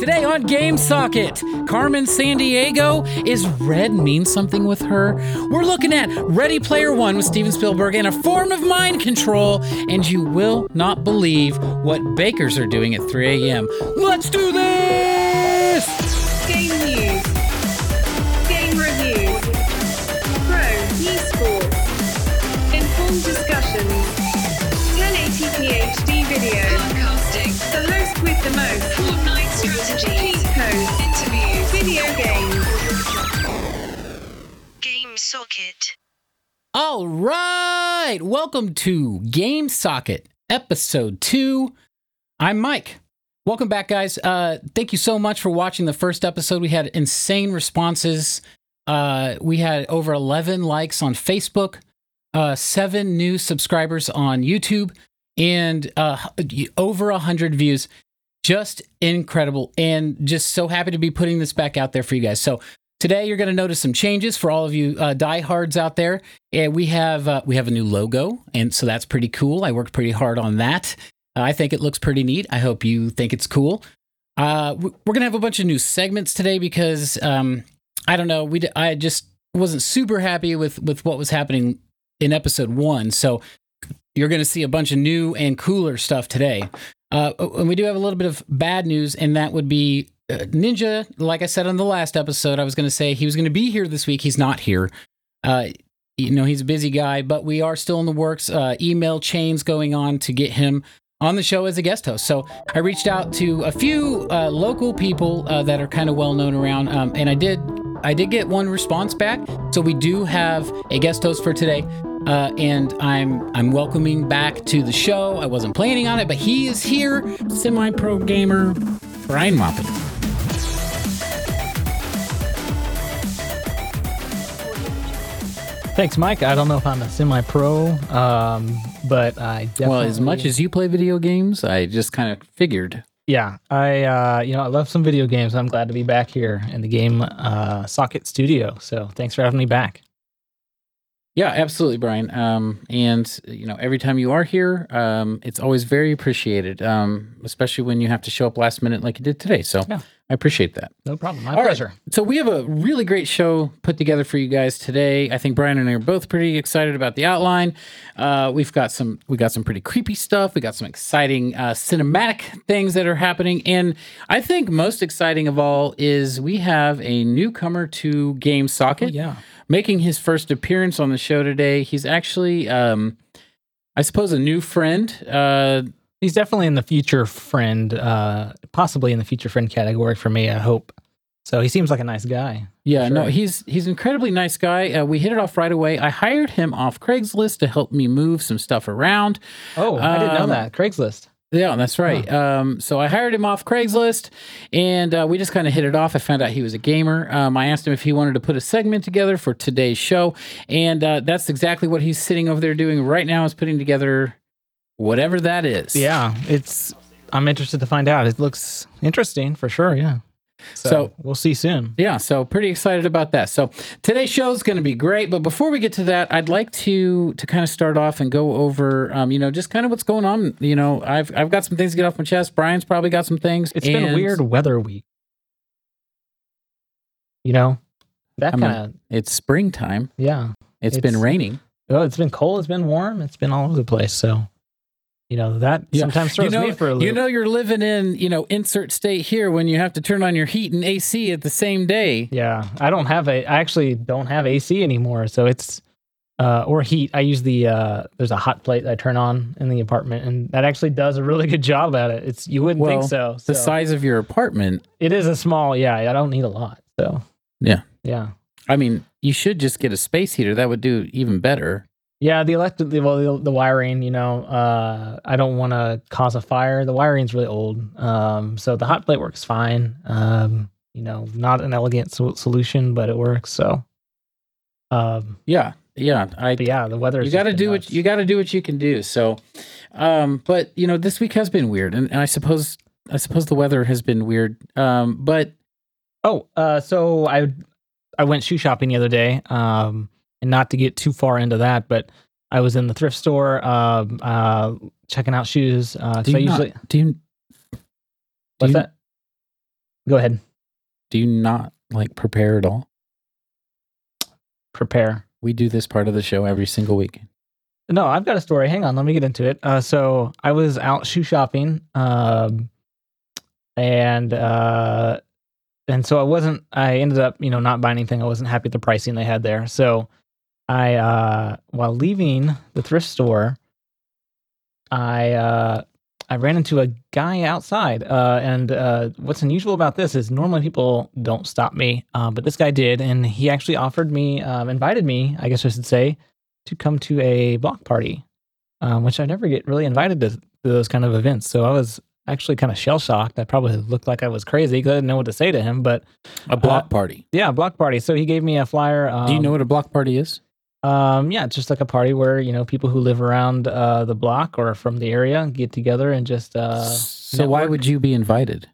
Today on Game Socket, Carmen Sandiego. Is red mean something with her? We're looking at Ready Player One with Steven Spielberg and a form of mind control, and you will not believe what bakers are doing at 3 a.m. Let's do this! All right, welcome to Game Socket, episode two. I'm Mike. Welcome back, guys. Uh, thank you so much for watching the first episode. We had insane responses. Uh, we had over 11 likes on Facebook, uh, seven new subscribers on YouTube, and uh, over 100 views. Just incredible, and just so happy to be putting this back out there for you guys. So today, you're going to notice some changes for all of you uh, diehards out there. And we have uh, we have a new logo, and so that's pretty cool. I worked pretty hard on that. Uh, I think it looks pretty neat. I hope you think it's cool. Uh, we're gonna have a bunch of new segments today because um, I don't know. We I just wasn't super happy with with what was happening in episode one. So you're gonna see a bunch of new and cooler stuff today. Uh, and we do have a little bit of bad news, and that would be Ninja. Like I said on the last episode, I was gonna say he was gonna be here this week. He's not here. Uh, you know he's a busy guy, but we are still in the works. Uh, email chains going on to get him on the show as a guest host. So I reached out to a few uh, local people uh, that are kind of well known around, um, and I did I did get one response back. So we do have a guest host for today. Uh, and I'm I'm welcoming back to the show. I wasn't planning on it, but he is here, semi-pro gamer Brian Moppin. Thanks, Mike. I don't know if I'm a semi-pro, um, but I definitely. Well, as much as you play video games, I just kind of figured. yeah, I uh, you know I love some video games. I'm glad to be back here in the game uh, Socket Studio. So thanks for having me back. Yeah, absolutely, Brian. Um, and you know, every time you are here, um, it's always very appreciated. Um, especially when you have to show up last minute like you did today. So Yeah. I appreciate that. No problem. My All right. pleasure. So we have a really great show put together for you guys today. I think Brian and I are both pretty excited about the outline. Uh, we've got some we got some pretty creepy stuff. We got some exciting uh, cinematic things that are happening, and I think most exciting of all is we have a newcomer to Game Socket Yeah. making his first appearance on the show today. He's actually, um, I suppose, a new friend. Uh, He's definitely in the future friend, uh, possibly in the future friend category for me. I hope. So he seems like a nice guy. yeah, no, he's he's an incredibly nice guy. Uh, we hit it off right away. I hired him off Craigslist to help me move some stuff around. Oh, I didn't know Um, that. Craigslist. Yeah, that's right. Um, so I hired him off Craigslist, and uh, we just kind of hit it off. I found out he was a gamer. Um, I asked him if he wanted to put a segment together for today's show, and uh, that's exactly what he's sitting over there doing right now. Is putting together whatever that is. Yeah, it's. I'm interested to find out. It looks interesting for sure. Yeah. So, So- we'll see soon. Yeah, so pretty excited about that. So today's show is going to be great, but before we get to that, I'd like to to kind of start off and go over, um, you know, just kind of what's going on. You know, I've I've got some things to get off my chest. Brian's probably got some things. It's been a weird weather week. You know, that kind of It's springtime. yeah. it's been raining. Oh, it's been cold. It's been warm. It's been all over the place. So, you know, that Yeah. sometimes throws you know, me for a loop. you know, you're living in you know insert state here when you have to turn on your heat and AC at the same day. yeah, I don't have a. I actually don't have AC anymore. So it's uh, or heat. I use the uh, there's a hot plate I turn on in the apartment, and that actually does a really good job at it. It's you wouldn't Well, think so. The size of your apartment. it is a small. Yeah, I don't need a lot. So Yeah. yeah. I mean, you should just get a space heater. That would do even better. Yeah, the electric, the, well, the, the wiring, you know, uh, I don't want to cause a fire. The wiring's really old. Um, so the hot plate works fine. Um, you know, not an elegant so- solution, but it works. So, um, Yeah, yeah. I but yeah, the weather. you got to do what you got to do what you can do. So, um, but you know, this week has been weird, and, and I suppose I suppose the weather has been weird. Um, but Oh, uh, so I I went shoe shopping the other day. Um, and not to get too far into that, but I was in the thrift store, um, uh, checking out shoes. Uh, do so you not- usually do you what's you- that? Go ahead. Do you not like prepare at all? Prepare. We do this part of the show every single week. No, I've got a story. Hang on, let me get into it. Uh, so I was out shoe shopping, um, and uh, and so I wasn't. I ended up, you know, not buying anything. I wasn't happy with the pricing they had there. So I, uh, while leaving the thrift store, I uh, I ran into a guy outside. Uh, and uh, what's unusual about this is normally people don't stop me, uh, but this guy did, and he actually offered me, um, invited me, I guess I should say, to come to a block party, um, which I never get really invited to, to those kind of events. So I was actually kind of shell shocked. I probably looked like I was crazy because I didn't know what to say to him. But A block Uh, party. yeah, a block party. So he gave me a flyer. Um, Do you know what a block party is? Um, yeah, it's just like a party where you know people who live around uh, the block or from the area get together and just uh, so why would you be invited?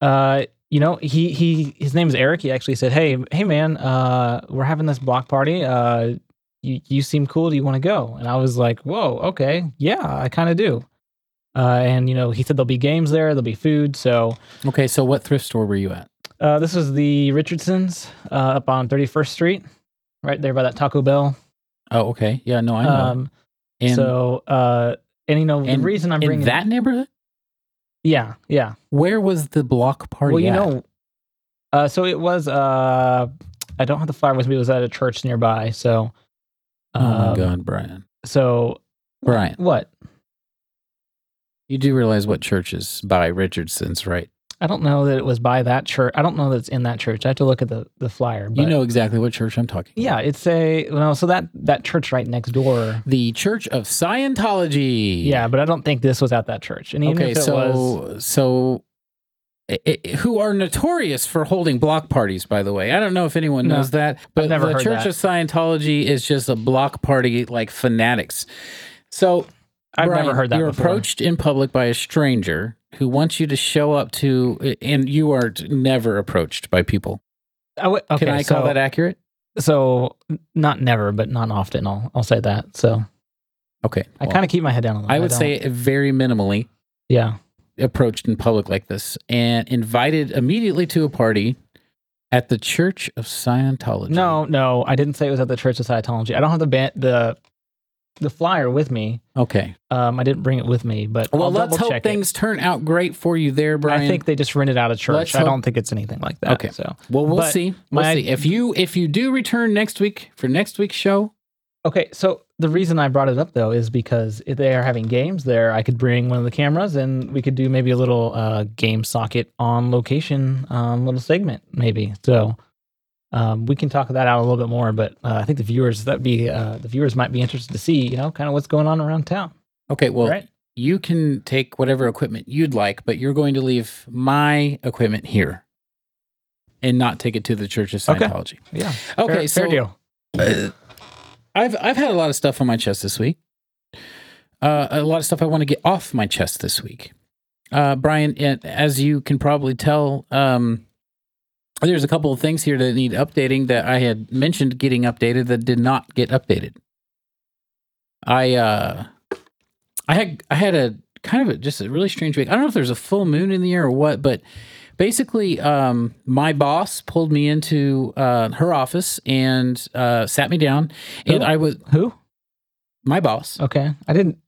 uh, you know, he he his name is Eric. He actually said, "Hey, hey, man, uh, we're having this block party. Uh, you you seem cool. Do you want to go?" And I was like, "Whoa, okay, yeah, I kind of do." Uh, and you know, he said there'll be games there, there'll be food. So Okay, so what thrift store were you at? uh, this was the Richardsons uh, up on Thirty First Street, right there by that Taco Bell. Oh, okay. Yeah, no, I know. Um, and so uh, and you know, and the reason I'm in bringing that neighborhood, yeah, yeah. where was the block party? Well, you at? know, uh, so it was. Uh, I don't have the flyer with me. It was at a church nearby. So, Oh my um, God, Brian. So, Brian, what? you do realize what church is by Richardson's, right? I don't know that it was by that church. I don't know that it's in that church. I have to look at the the flyer. But you know exactly what church I'm talking about. yeah, it's a well. So that that church right next door. The Church of Scientology. Yeah, but I don't think this was at that church. And even Okay, if it so was, so i i who are notorious for holding block parties, by the way. I don't know if anyone No, knows that, but never the Church that. of Scientology is just a block party like fanatics. So I've Brian, never heard that You're before. approached in public by a stranger who wants you to show up to, and you are never approached by people. I w- okay, Can I call so, that accurate? So not never, but not often. I'll I'll say that. So Okay. I well, kind of keep my head down. I would don't- say very minimally yeah. approached in public like this and invited immediately to a party at the Church of Scientology. No, no, I didn't say it was at the Church of Scientology. I don't have the ban- the the flyer with me. Okay. Um, I didn't bring it with me, but Well, I'll let's hope things turn out great for you there, it. Brian. I think they just rented out a church. Let's I hope- don't think it's anything like that. Okay. So Well, we'll but see. We'll my- see. If you if you do return next week for next week's show, okay. So the reason I brought it up though is because if they are having games there, I could bring one of the cameras and we could do maybe a little uh, game socket on location, um, little segment maybe. So. Um, we can talk that out a little bit more, but uh, I think the viewers that be uh, the viewers might be interested to see, you know, kind of what's going on around town. okay. Well, right? you can take whatever equipment you'd like, but you're going to leave my equipment here and not take it to the Church of Okay. Scientology. Yeah. Okay, fair, so fair deal. uh, I've I've had a lot of stuff on my chest this week. Uh, a lot of stuff I want to get off my chest this week. Uh, Brian, as you can probably tell, um, there's a couple of things here that need updating that I had mentioned getting updated that did not get updated. I uh, I had I had a kind of a, just a really strange week. I don't know if there's a full moon in the air or what, but basically, um, my boss pulled me into uh, her office and uh, sat me down, and Who? I was Who? my boss. Okay. I didn't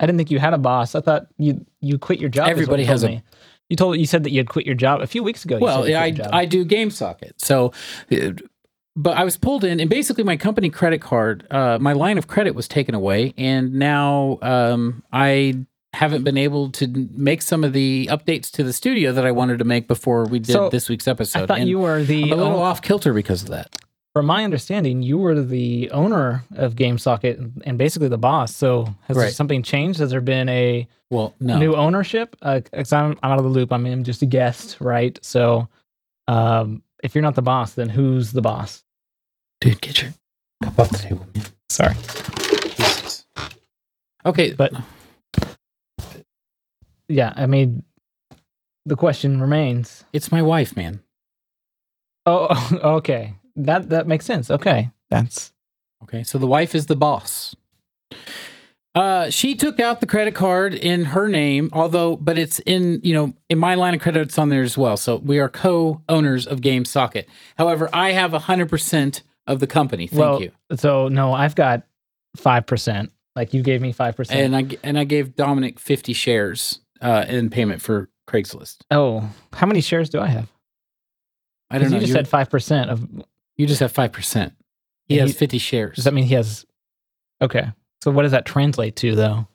I didn't think you had a boss. I thought you you quit your job. Everybody has a- me. You told you said that you had quit your job a few weeks ago. you Well, yeah, I quit your job. I do game socket. So, uh, but I was pulled in, and basically my company credit card, uh, my line of credit was taken away, and now um, I haven't been able to make some of the updates to the studio that I wanted to make before we did So, this week's episode. I thought And you were the I'm a little own- off kilter because of that. From my understanding, you were the owner of GameSocket and- basically the boss. So has Right. something changed? Has there been a Well, no, new ownership? Uh, 'cause I'm, I'm out of the loop. I mean, I'm just a guest, right? So um, if you're not the boss, then who's the boss? dude, get your cup off the table. Man. Sorry. Jesus. Okay, But yeah, I mean, the question remains. it's my wife, man. Oh, okay. That that makes sense. Okay, that's Okay, so the wife is the boss. Uh, she took out the credit card in her name, although, but it's in, you know, in my line of credit, it's on there as well. So we are co-owners of Game Socket. However, I have hundred percent of the company. Thank well, you. So no, I've got five percent. Like you gave me five percent. And I and I gave Dominic fifty shares uh, in payment for Craigslist. oh, how many shares do I have? I don't 'Cause know. You just You, said five percent of. You just have five percent. He And has he- fifty shares. Does that mean he has? Okay. So what does that translate to, though?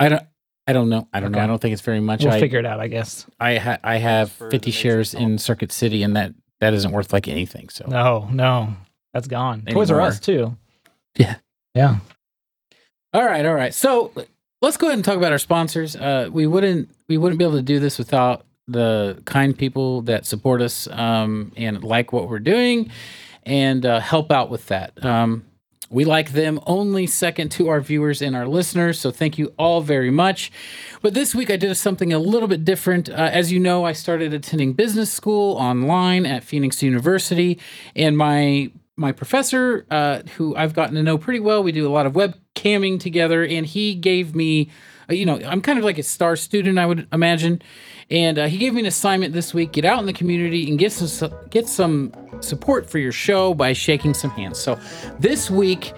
I don't. I don't know. I don't know. I don't think it's very much. We'll I figure it out, I guess. I ha- I have fifty makes it shares in. Circuit City, and that that isn't worth like anything. So No, no, that's gone. Toys R Us too. Yeah. Yeah. All right, all right. So let's go ahead and talk about our sponsors. Uh, we wouldn't we wouldn't be able to do this without the kind people that support us um, and like what we're doing and uh, help out with that. Um, we like them only second to our viewers and our listeners. So thank you all very much. But this week I did something a little bit different. Uh, as you know, I started attending business school online at Phoenix University, and my my professor, uh, who I've gotten to know pretty well, we do a lot of web camming together, and he gave me, you know, I'm kind of like a star student, I would imagine, and uh, he gave me an assignment this week: get out in the community and get some get some support for your show by shaking some hands. So this week.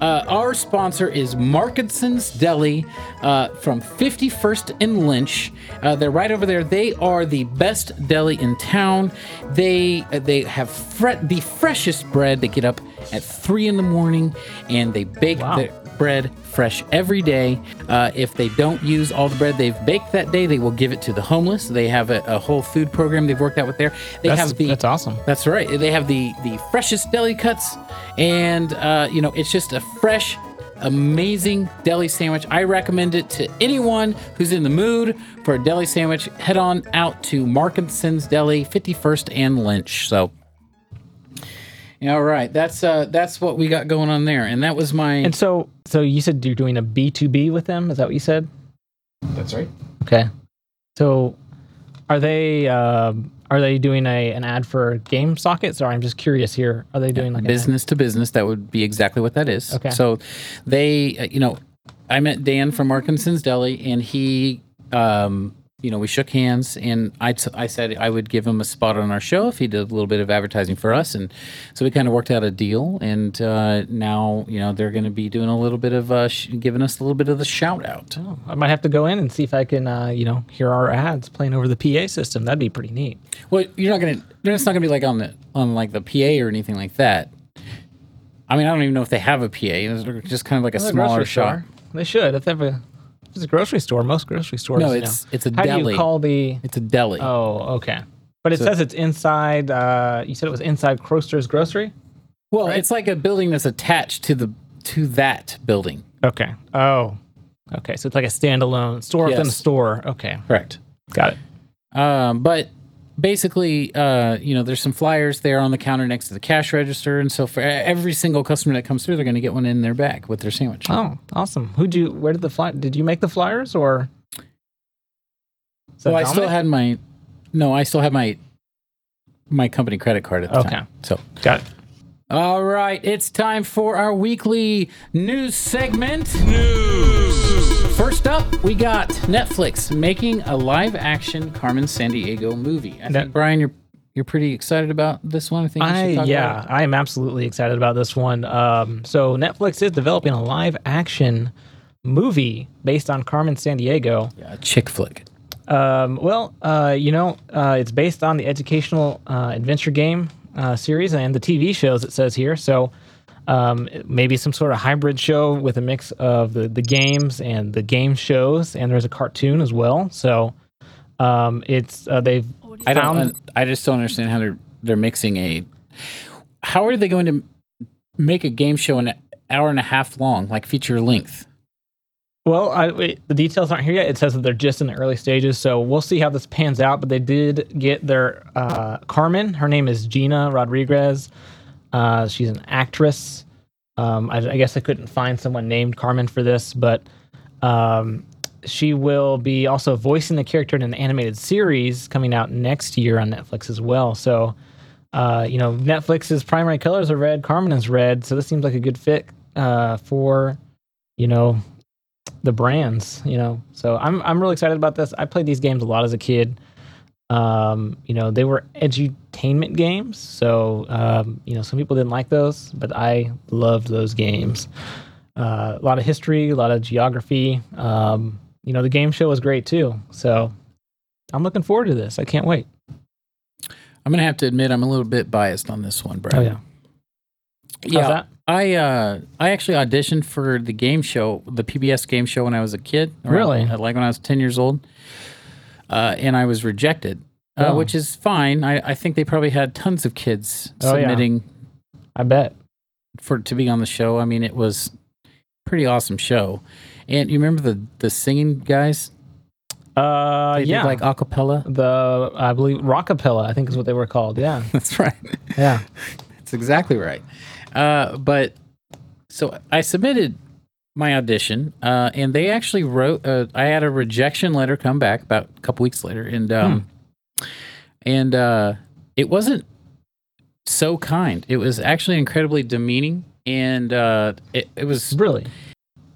Uh, our sponsor is Markinson's Deli uh, from 51st and Lynch. Uh, they're right over there. They are the best deli in town. They uh, they have fre- the freshest bread. They get up at three in the morning and they bake Wow. the bread fresh every day. Uh, if they don't use all the bread they've baked that day, they will give it to the homeless. They have a, a whole food program they've worked out with there. They That's, have the that's awesome. that's right. They have the the freshest deli cuts, and uh, you know it's just a fresh, amazing deli sandwich. I recommend it to anyone who's in the mood for a deli sandwich. Head on out to Markinson's Deli, 51st and Lynch. So, all right, that's uh that's what we got going on there, and that was my. And so, so you said you're doing a B two B with them. Is that what you said? that's right. Okay. So, are they um are they doing a an ad for Game Sockets? Or I'm just curious here. Are they doing like an ad? business to business that would be exactly what that is Okay. so they uh, you know i met dan from markinson's deli and he um you know we shook hands and I, t- I said i would give him a spot on our show if he did a little bit of advertising for us and so we kind of worked out a deal and uh, now you know they're going to be doing a little bit of uh, sh- giving us a little bit of the shout out Oh, I might have to go in and see if I can, uh, you know, hear our ads playing over the PA system. That'd be pretty neat. well you're not going to it's not going to be like on the on like the pa or anything like that i mean i don't even know if they have a pa it's just kind of like a Well, smaller shop store. They should. If they have a, if it's a grocery store, most grocery stores. No, you it's- know. it's a How do deli. you call the? It's a deli. Oh, okay. But it So- says it's inside. Uh, you said it was inside Kroster's grocery. well, it's like a building that's attached to the to that building. Okay. Oh, okay. So it's like a standalone store within a store. Okay, Correct. got it. Um, but basically, uh, you know, there's some flyers there on the counter next to the cash register, and so for every single customer that comes through, they're going to get one in their bag with their sandwich. Oh, awesome. Who do you? Where did the fly? Did you make the flyers or? Is that so I still had my, no, I still had my my company credit card at the Okay. time. So got it. All right, it's time for our weekly news segment. News. First up, we got Netflix making a live-action Carmen Sandiego movie. I think Brian, you're you're pretty excited about this one. I think you should I yeah, about it. I am absolutely excited about this one. Um, so Netflix is developing a live action movie based on Carmen Sandiego. Yeah, chick flick. Um, well, uh, you know, uh, it's based on the educational uh, adventure game uh, series and the TV shows. It says here, so um, maybe some sort of hybrid show with a mix of the the games and the game shows, and there's a cartoon as well. So um, it's uh, they've I don't. found- I just don't understand how they're they're mixing a. How are they going to make a game show an hour and a half long, like feature length? Well, I, wait, the details aren't here yet. It says that they're just in the early stages, so we'll see how this pans out. But they did get their uh, Carmen. Her name is Gina Rodriguez. Uh, she's an actress. Um, I, I guess I couldn't find someone named Carmen for this, but um, she will be also voicing the character in an animated series coming out next year on Netflix as well. So, uh, you know, Netflix's primary colors are red, Carmen is red, so this seems like a good fit uh, for you know, the brands, you know. So I'm I'm really excited about this. I played these games a lot as a kid. Um, you know, they were edutainment games, so um, you know, some people didn't like those, but I loved those games. Uh, a lot of history, a lot of geography. Um, you know, the game show was great too. So I'm looking forward to this. I can't wait. I'm gonna have to admit I'm a little bit biased on this one, Brad. Oh yeah. yeah. I uh I actually auditioned for the game show, the PBS game show when I was a kid. around- Really? uh, like when I was ten years old. Uh, and I was rejected, uh, Oh. which is fine. I, I think they probably had tons of kids Oh, yeah. submitting I bet. for to be on the show. I mean, it was pretty awesome show. And you remember the the singing guys? Uh, They yeah. like a cappella. the I believe rockapella, I think is what they were called. Yeah, That's right. yeah. That's exactly right. Uh, but so I submitted my audition, uh, and they actually wrote. Uh, I had a rejection letter come back about a couple weeks later, and um, and uh, it wasn't so kind. It was actually incredibly demeaning, and uh, it, it was. Really?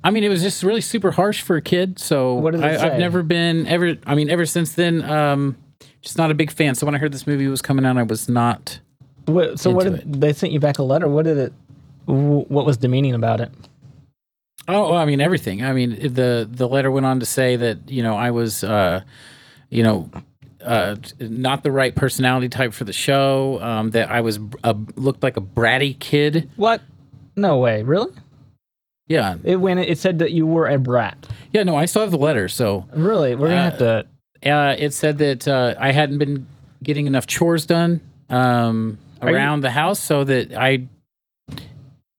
I mean, it was just really super harsh for a kid. So What it I, say? I've never been ever. I mean, ever since then, um, just not a big fan. So when I heard this movie was coming out, I was not. What, so what did they sent you back a letter? What did it? What was demeaning about it? Oh, well, I mean everything. I mean the the letter went on to say that you know I was, uh, you know, uh, not the right personality type for the show. Um, that I was a, looked like a bratty kid. What? No way. Really? Yeah, It when it, said that you were a brat. yeah. No, I still have the letter. So Really? We're gonna have to. uh, it said that uh, I hadn't been getting enough chores done um, Are you- around the house, so that I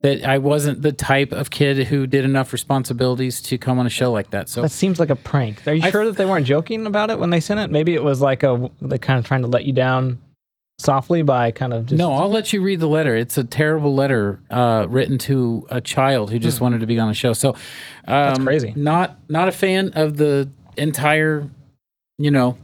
that I wasn't the type of kid who did enough responsibilities to come on a show like that. So That seems like a prank. Are you I- sure that they weren't joking about it when they sent it? Maybe it was like a they kind of trying to let you down softly by kind of just. No, I'll let you read the letter. It's a terrible letter uh, written to a child who just wanted to be on a show. So um, crazy. Not not a fan of the entire, you know,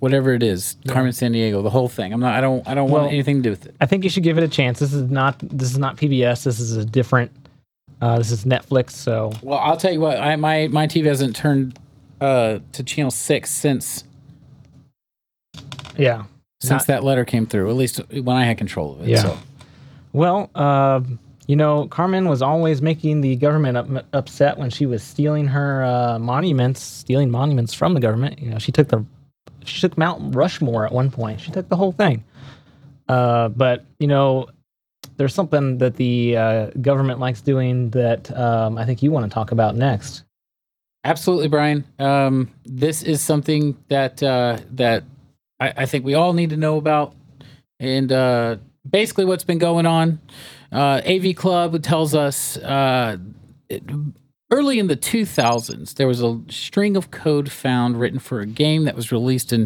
whatever it is, Carmen Sandiego, the whole thing. I'm not. I don't. I don't Well- want anything to do with it. I think you should give it a chance. This is not this is not PBS. This is a different. Uh, this is Netflix. So Well, I'll tell you what. I my my TV hasn't turned uh, to channel six since yeah. since Not- that letter came through. At least when I had control of it. Yeah. So. Well, uh, you know, Carmen was always making the government up, upset when she was stealing her uh, monuments, stealing monuments from the government. You know, she took the she took Mount Rushmore at one point. She took the whole thing. Uh, but you know, there's something that the uh, government likes doing that um, I think you want to talk about next. Absolutely, Brian. Um, this is something that uh, that I, I think we all need to know about, and uh, basically what's been going on. Uh, AV Club tells us uh, early in the 2000s there was a string of code found written for a game that was released in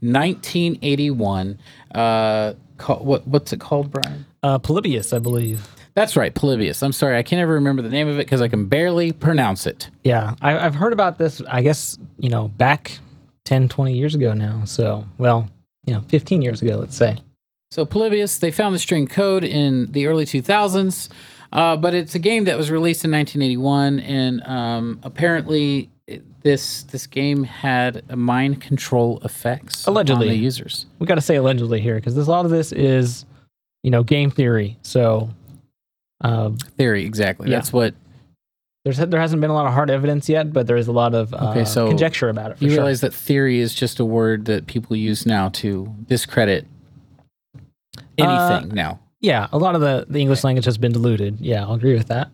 1981. Uh, call, what what's it called, Brian? Uh, Polybius, I believe. That's right, Polybius. I'm sorry, I can't ever remember the name of it because I can barely pronounce it. Yeah, I, I've heard about this. I guess you know back 10, 20 years ago now. So, well, you know, 15 years ago, let's say. So Polybius, they found the string code in the early 2000s, uh, but it's a game that was released in 1981, and um, apparently it- this this game had a mind control effects Allegedly. on the users. we got to say allegedly here because a lot of this is, you know, game theory. So uh, Theory, exactly. Yeah. That's what there's there hasn't been a lot of hard evidence yet, but there is a lot of uh, Okay, so conjecture about it. For you sure. realize that theory is just a word that people use now to discredit anything now. Yeah, a lot of the the English language has been diluted. Yeah, I'll agree with that.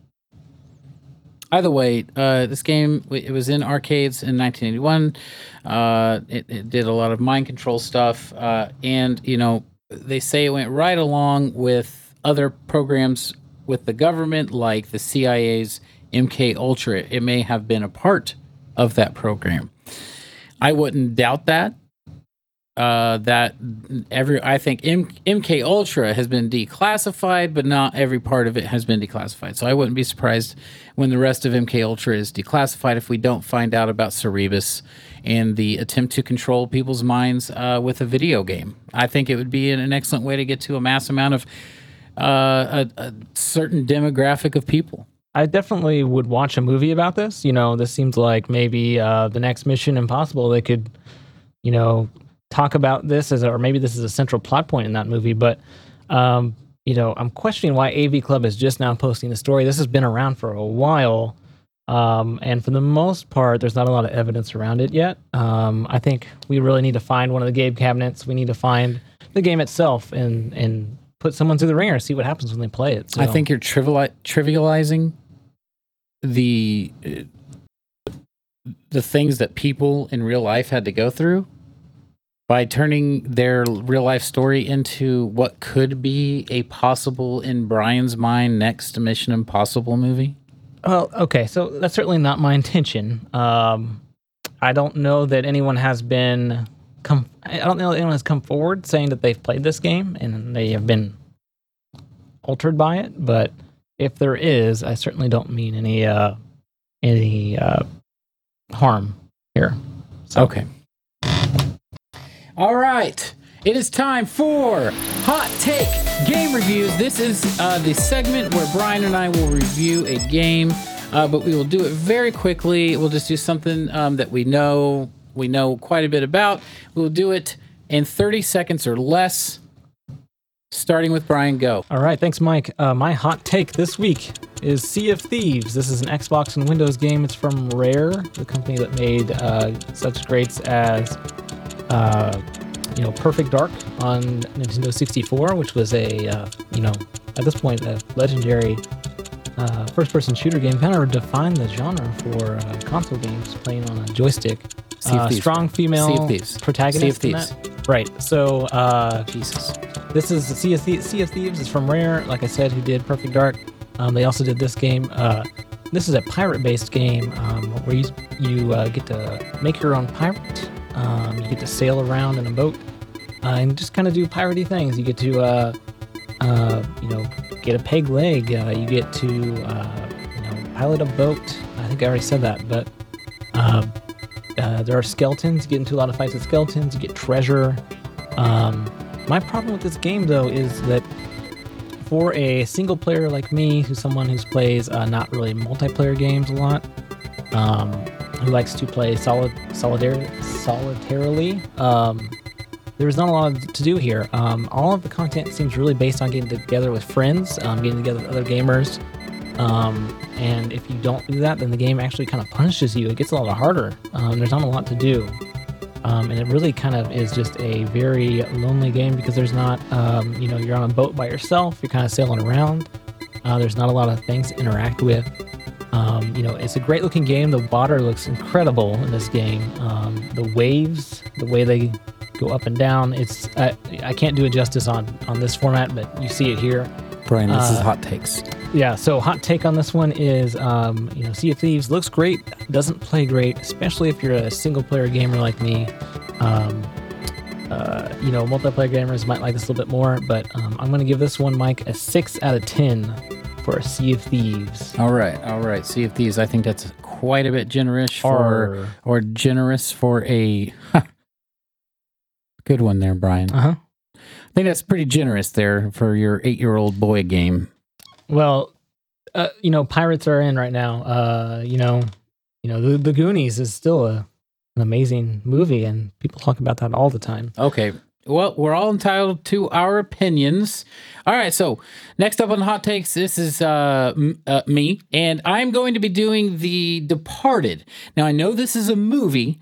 Either way, uh, this game it was in arcades in 1981. Uh, it, it did a lot of mind control stuff, uh, and you know they say it went right along with other programs with the government, like the CIA's MK Ultra. It may have been a part of that program. I wouldn't doubt that. Uh, that every I think M- MK Ultra has been declassified, but not every part of it has been declassified. So I wouldn't be surprised when the rest of MK Ultra is declassified if we don't find out about Cerebus and the attempt to control people's minds uh, with a video game. I think it would be an, excellent way to get to a mass amount of uh, a, a certain demographic of people. I definitely would watch a movie about this. You know, this seems like maybe uh, the next Mission Impossible. They could, you know, talk about this as, a, or maybe this is a central plot point in that movie. But, um, you know, I'm questioning why AV Club is just now posting the story. This has been around for a while. Um, and for the most part, there's not a lot of evidence around it yet. Um, I think we really need to find one of the game cabinets. We need to find the game itself and and put someone through the ringer, see what happens when they play it. So, I think you're triviali- trivializing the uh, the things that people in real life had to go through by turning their real life story into what could be a possible in Brian's mind next Mission Impossible movie. Well, okay, so that's certainly not my intention. Um, I don't know that anyone has been come. I don't know that anyone has come forward saying that they've played this game and they have been altered by it. But if there is, I certainly don't mean any uh, any uh, harm here. So, Okay. All right. It is time for Hot Take Game Reviews. This is uh, the segment where Brian and I will review a game, uh, but we will do it very quickly. We'll just do something um, that we know we know quite a bit about. We'll do it in 30 seconds or less. Starting with Brian, go. All right, thanks, Mike. Uh, my hot take this week is Sea of Thieves. This is an Xbox and Windows game. It's from Rare, the company that made uh, such greats as, uh, you know, Perfect Dark on Nintendo 64, which was a, uh, you know, at this point, a legendary uh, first-person shooter game. Kind of defined the genre for uh, console games, playing on a joystick. Sea of Uh, Thieves. strong female Sea of Thieves. protagonist. Sea in that. Right. So. Uh, Jesus. this is Sea of, Thie- sea of Thieves. is from Rare, like I said, who did Perfect Dark. Um, they also did this game. Uh, this is a pirate-based game um, where you you uh, get to make your own pirate. Um, you get to sail around in a boat uh, and just kind of do piratey things. You get to uh, uh, you know get a peg leg. Uh, you get to uh, you know pilot a boat. I think I already said that, but uh, uh, there are skeletons. You get into a lot of fights with skeletons. You get treasure. Um, my problem with this game, though, is that for a single player like me, who's someone who plays not really multiplayer games a lot, um, who likes to play solid, solidar- solitarily, um, there's not a lot to do here. Um, all of the content seems really based on getting together with friends, um, getting together with other gamers. Um, and if you don't do that, then the game actually kind of punishes you. It gets a lot harder. Um, there's not a lot to do. Um, and it really kind of is just a very lonely game because there's not, you know, you're on a boat by yourself. You're kind of sailing around. Uh, there's not a lot of things to interact with. Um, you know, it's a great looking game. The water looks incredible in this game. Um, the waves, the way they go up and down. It's I, I can't do it justice on on this format, but you see it here. Brian, this is Uh, hot takes. Yeah, so hot take on this one is, um, you know, Sea of Thieves looks great, doesn't play great, especially if you're a single player gamer like me. Um, uh, you know, multiplayer gamers might like this a little bit more, but um, I'm going to give this one, Mike, a 6 out of 10 for a Sea of Thieves. All right, all right. See if Thieves. I think that's quite a bit generous for, Arr. or generous for a good one there, Brian. Uh huh. I think that's pretty generous there for your eight-year-old boy game. Well, uh, you know, pirates are in right now. Uh, you know, you know, the, the Goonies is still a, an amazing movie, and people talk about that all the time. Okay. Well, we're all entitled to our opinions. All right. So next up on hot takes, this is uh, m- uh, me, and I'm going to be doing The Departed. Now I know this is a movie,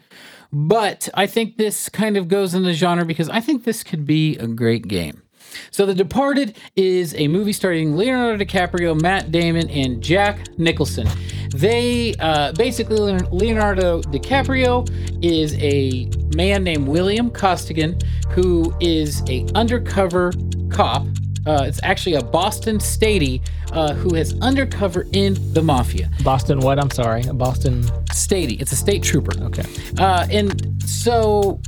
but I think this kind of goes in the genre because I think this could be a great game. So, The Departed is a movie starring Leonardo DiCaprio, Matt Damon, and Jack Nicholson. They uh, basically, Leonardo DiCaprio is a man named William Costigan who is a undercover cop. Uh, it's actually a Boston statey uh, who has undercover in the mafia. Boston, what? I'm sorry, A Boston. Statey, it's a state trooper. Okay. Uh, and so,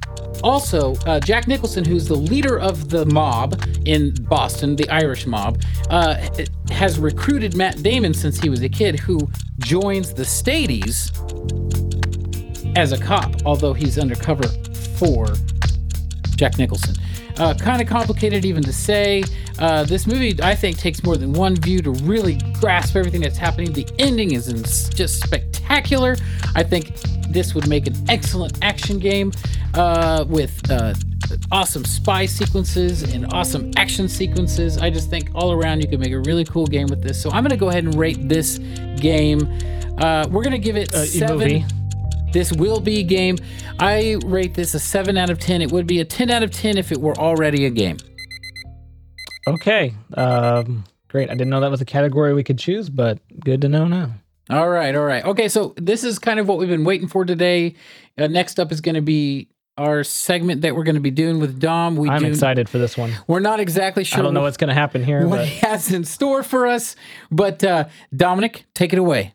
also, uh, Jack Nicholson, who's the leader of the mob in Boston, the Irish mob, uh, has recruited Matt Damon since he was a kid, who joins the Staties as a cop, although he's undercover for Jack Nicholson. Uh, kind of complicated even to say. Uh, this movie, I think, takes more than one view to really grasp everything that's happening. The ending is just spectacular. I think this would make an excellent action game uh, with uh, awesome spy sequences and awesome action sequences. I just think all around you could make a really cool game with this. So I'm going to go ahead and rate this game. Uh, we're going to give it Uh, seven. movie. This will be a game. I rate this a 7 out of 10. It would be a 10 out of 10 if it were already a game. Okay. Um, great. I didn't know that was a category we could choose, but good to know now. All right, all right. Okay, so this is kind of what we've been waiting for today. Uh, next up is going to be our segment that we're going to be doing with Dom. We I'm do, excited for this one. We're not exactly sure I don't know what's going to happen here, what but he has in store for us, but uh, Dominic, take it away.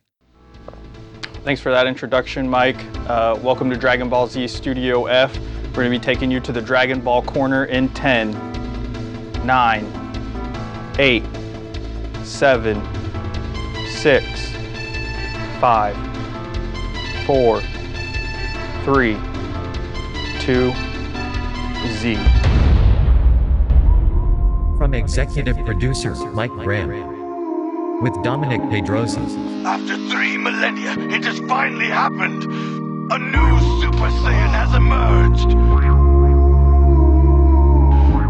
Thanks for that introduction, Mike. Uh, welcome to Dragon Ball Z Studio F. We're going to be taking you to the Dragon Ball corner in 10, 9, 8, 7, 6, 5, 4, 3, 2, Z. From executive producer Mike Graham. With Dominic Pedrosa. After three millennia, it has finally happened. A new Super Saiyan has emerged.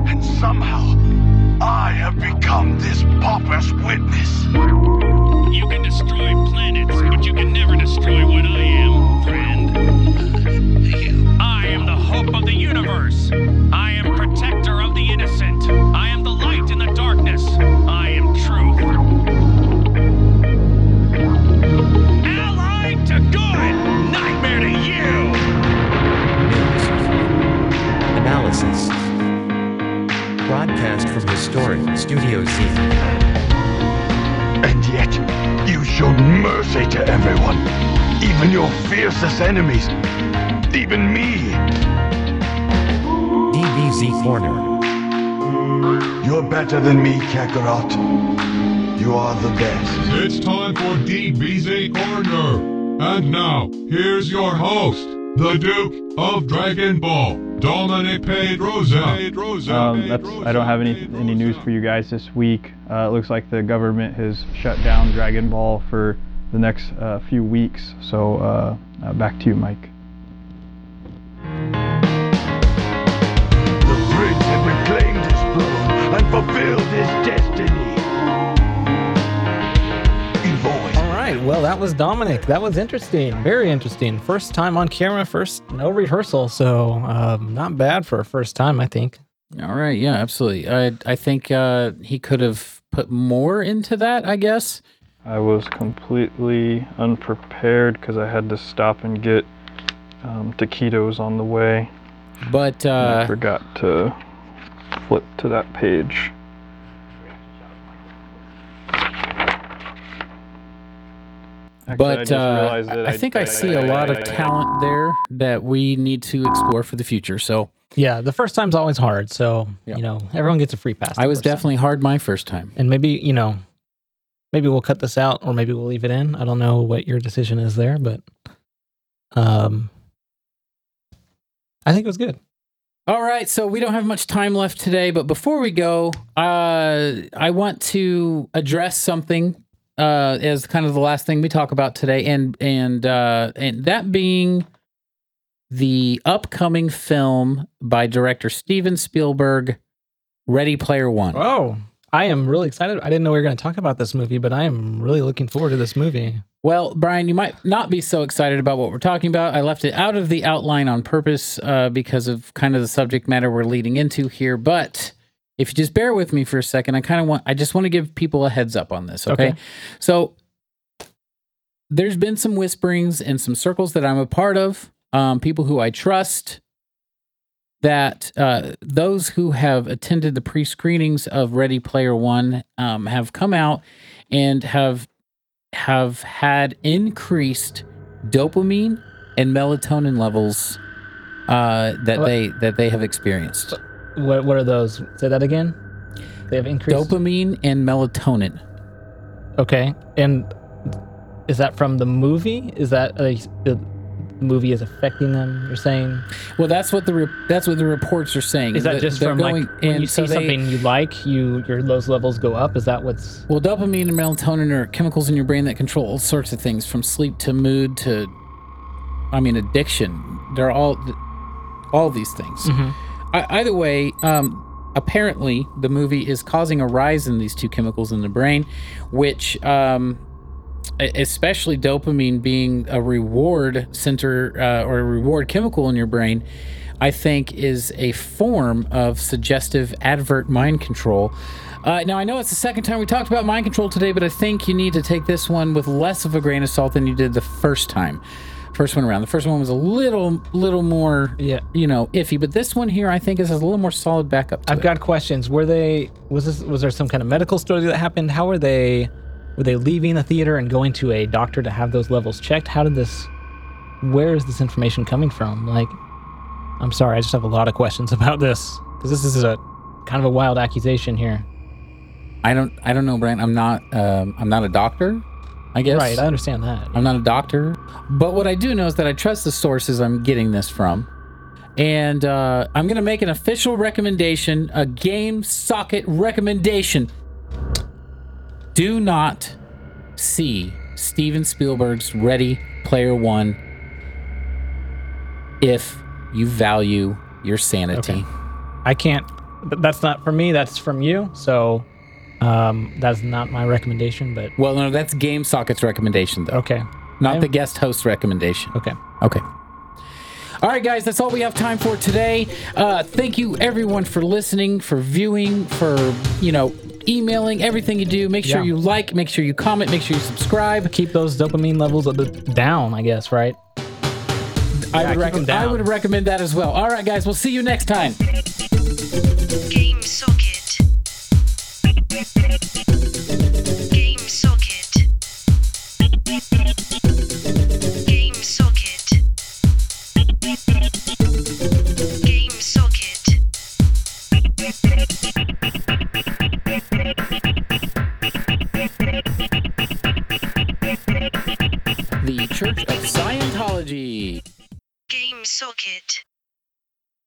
And somehow, I have become this pauper's witness. Studio Z. And yet, you showed mercy to everyone. Even your fiercest enemies. Even me. DBZ Corner. You're better than me, Kakarot. You are the best. It's time for DBZ Corner. And now, here's your host, the Duke of Dragon Ball, Dominic Pedrosa. Pedrosa. Um, that's, I don't have any, any news for you guys this week. Uh, it looks like the government has shut down Dragon Ball for the next uh, few weeks. So uh, uh, back to you, Mike. Right. Well, that was Dominic. That was interesting. Very interesting. First time on camera, first no rehearsal. So, um, not bad for a first time, I think. All right, yeah, absolutely. I I think uh, he could have put more into that. I guess. I was completely unprepared because I had to stop and get um, taquitos on the way. But and I uh, forgot to flip to that page. Actually, I but just uh, realized I think I see a lot of talent there that we need to explore for the future. So Yeah, the first time's always hard. So, Yeah. you know, everyone gets a free pass. I was first time. definitely hard my first time. And maybe, you know, maybe we'll cut this out or maybe we'll leave it in. I don't know what your decision is there, but um I think it was good. All right, so we don't have much time left today, but before we go, uh, I want to address something uh, as kind of the last thing we talk about today, and and uh, and that being the upcoming film by director Steven Spielberg, Ready Player One. Oh, I am really excited. I didn't know we were going to talk about this movie, but I am really looking forward to this movie. Well, Brian, you might not be so excited about what we're talking about. I left it out of the outline on purpose uh, because of kind of the subject matter we're leading into here. But if you just bear with me for a second, I kind of want, I just want to give people a heads up on this. Okay. Okay. So there's been some whisperings in some circles that I'm a part of, um, people who I trust, that uh, those who have attended the pre screenings of Ready Player One um, have come out and have have had increased dopamine and melatonin levels uh, that they that they have experienced. What what are those? Say that again. They have increased. Dopamine and melatonin. Okay, and is that from the movie? Is that uh, a, movie is affecting them. You're saying Well, that's what the re- that's what the reports are saying. is that just they're from going like when and you so see they- something you like, you your those levels go up? Is that what's Well, dopamine and melatonin are chemicals in your brain that control all sorts of things, from sleep to mood to, I mean, addiction. They're all, all these things. I, either way, um, apparently the movie is causing a rise in these two chemicals in the brain, which, um, especially dopamine being a reward center uh, or a reward chemical in your brain, I think is a form of suggestive advert mind control. Uh, now I know it's the second time we talked about mind control today, but I think you need to take this one with less of a grain of salt than you did the first time. First one around. The first one was a little, little more, Yeah. you know, iffy. But this one here, I think, is a little more solid backup. I've it. got questions. Were they was this was there some kind of medical story that happened? How were they were they leaving the theater and going to a doctor to have those levels checked? How did this where is this information coming from? Like I'm sorry, I just have a lot of questions about this because this is a kind of a wild accusation here. I don't, I don't know, Brent. I'm not, um, I'm not a doctor. I guess. Right, I understand that. I'm not a doctor, but what I do know is that I trust the sources I'm getting this from. And uh, I'm going to make an official recommendation, a game socket recommendation. Do not see Steven Spielberg's Ready Player One if you value your sanity. Okay. I can't that's not for me, that's from you. So um that's not my recommendation, but Well, no, that's Game Socket's recommendation, though, okay. not I'm- the guest host recommendation. Okay. Okay. All right, guys, that's all we have time for today. Uh, thank you, everyone, for listening, for viewing, for, you know, emailing, everything you do. Make sure Yeah. you like, make sure you comment, make sure you subscribe. Keep those dopamine levels at the, down, I guess, right? I, Yeah, would keep rec- I down. would recommend that as well. All right, guys, we'll see you next time. Game The Church of Scientology. Game socket.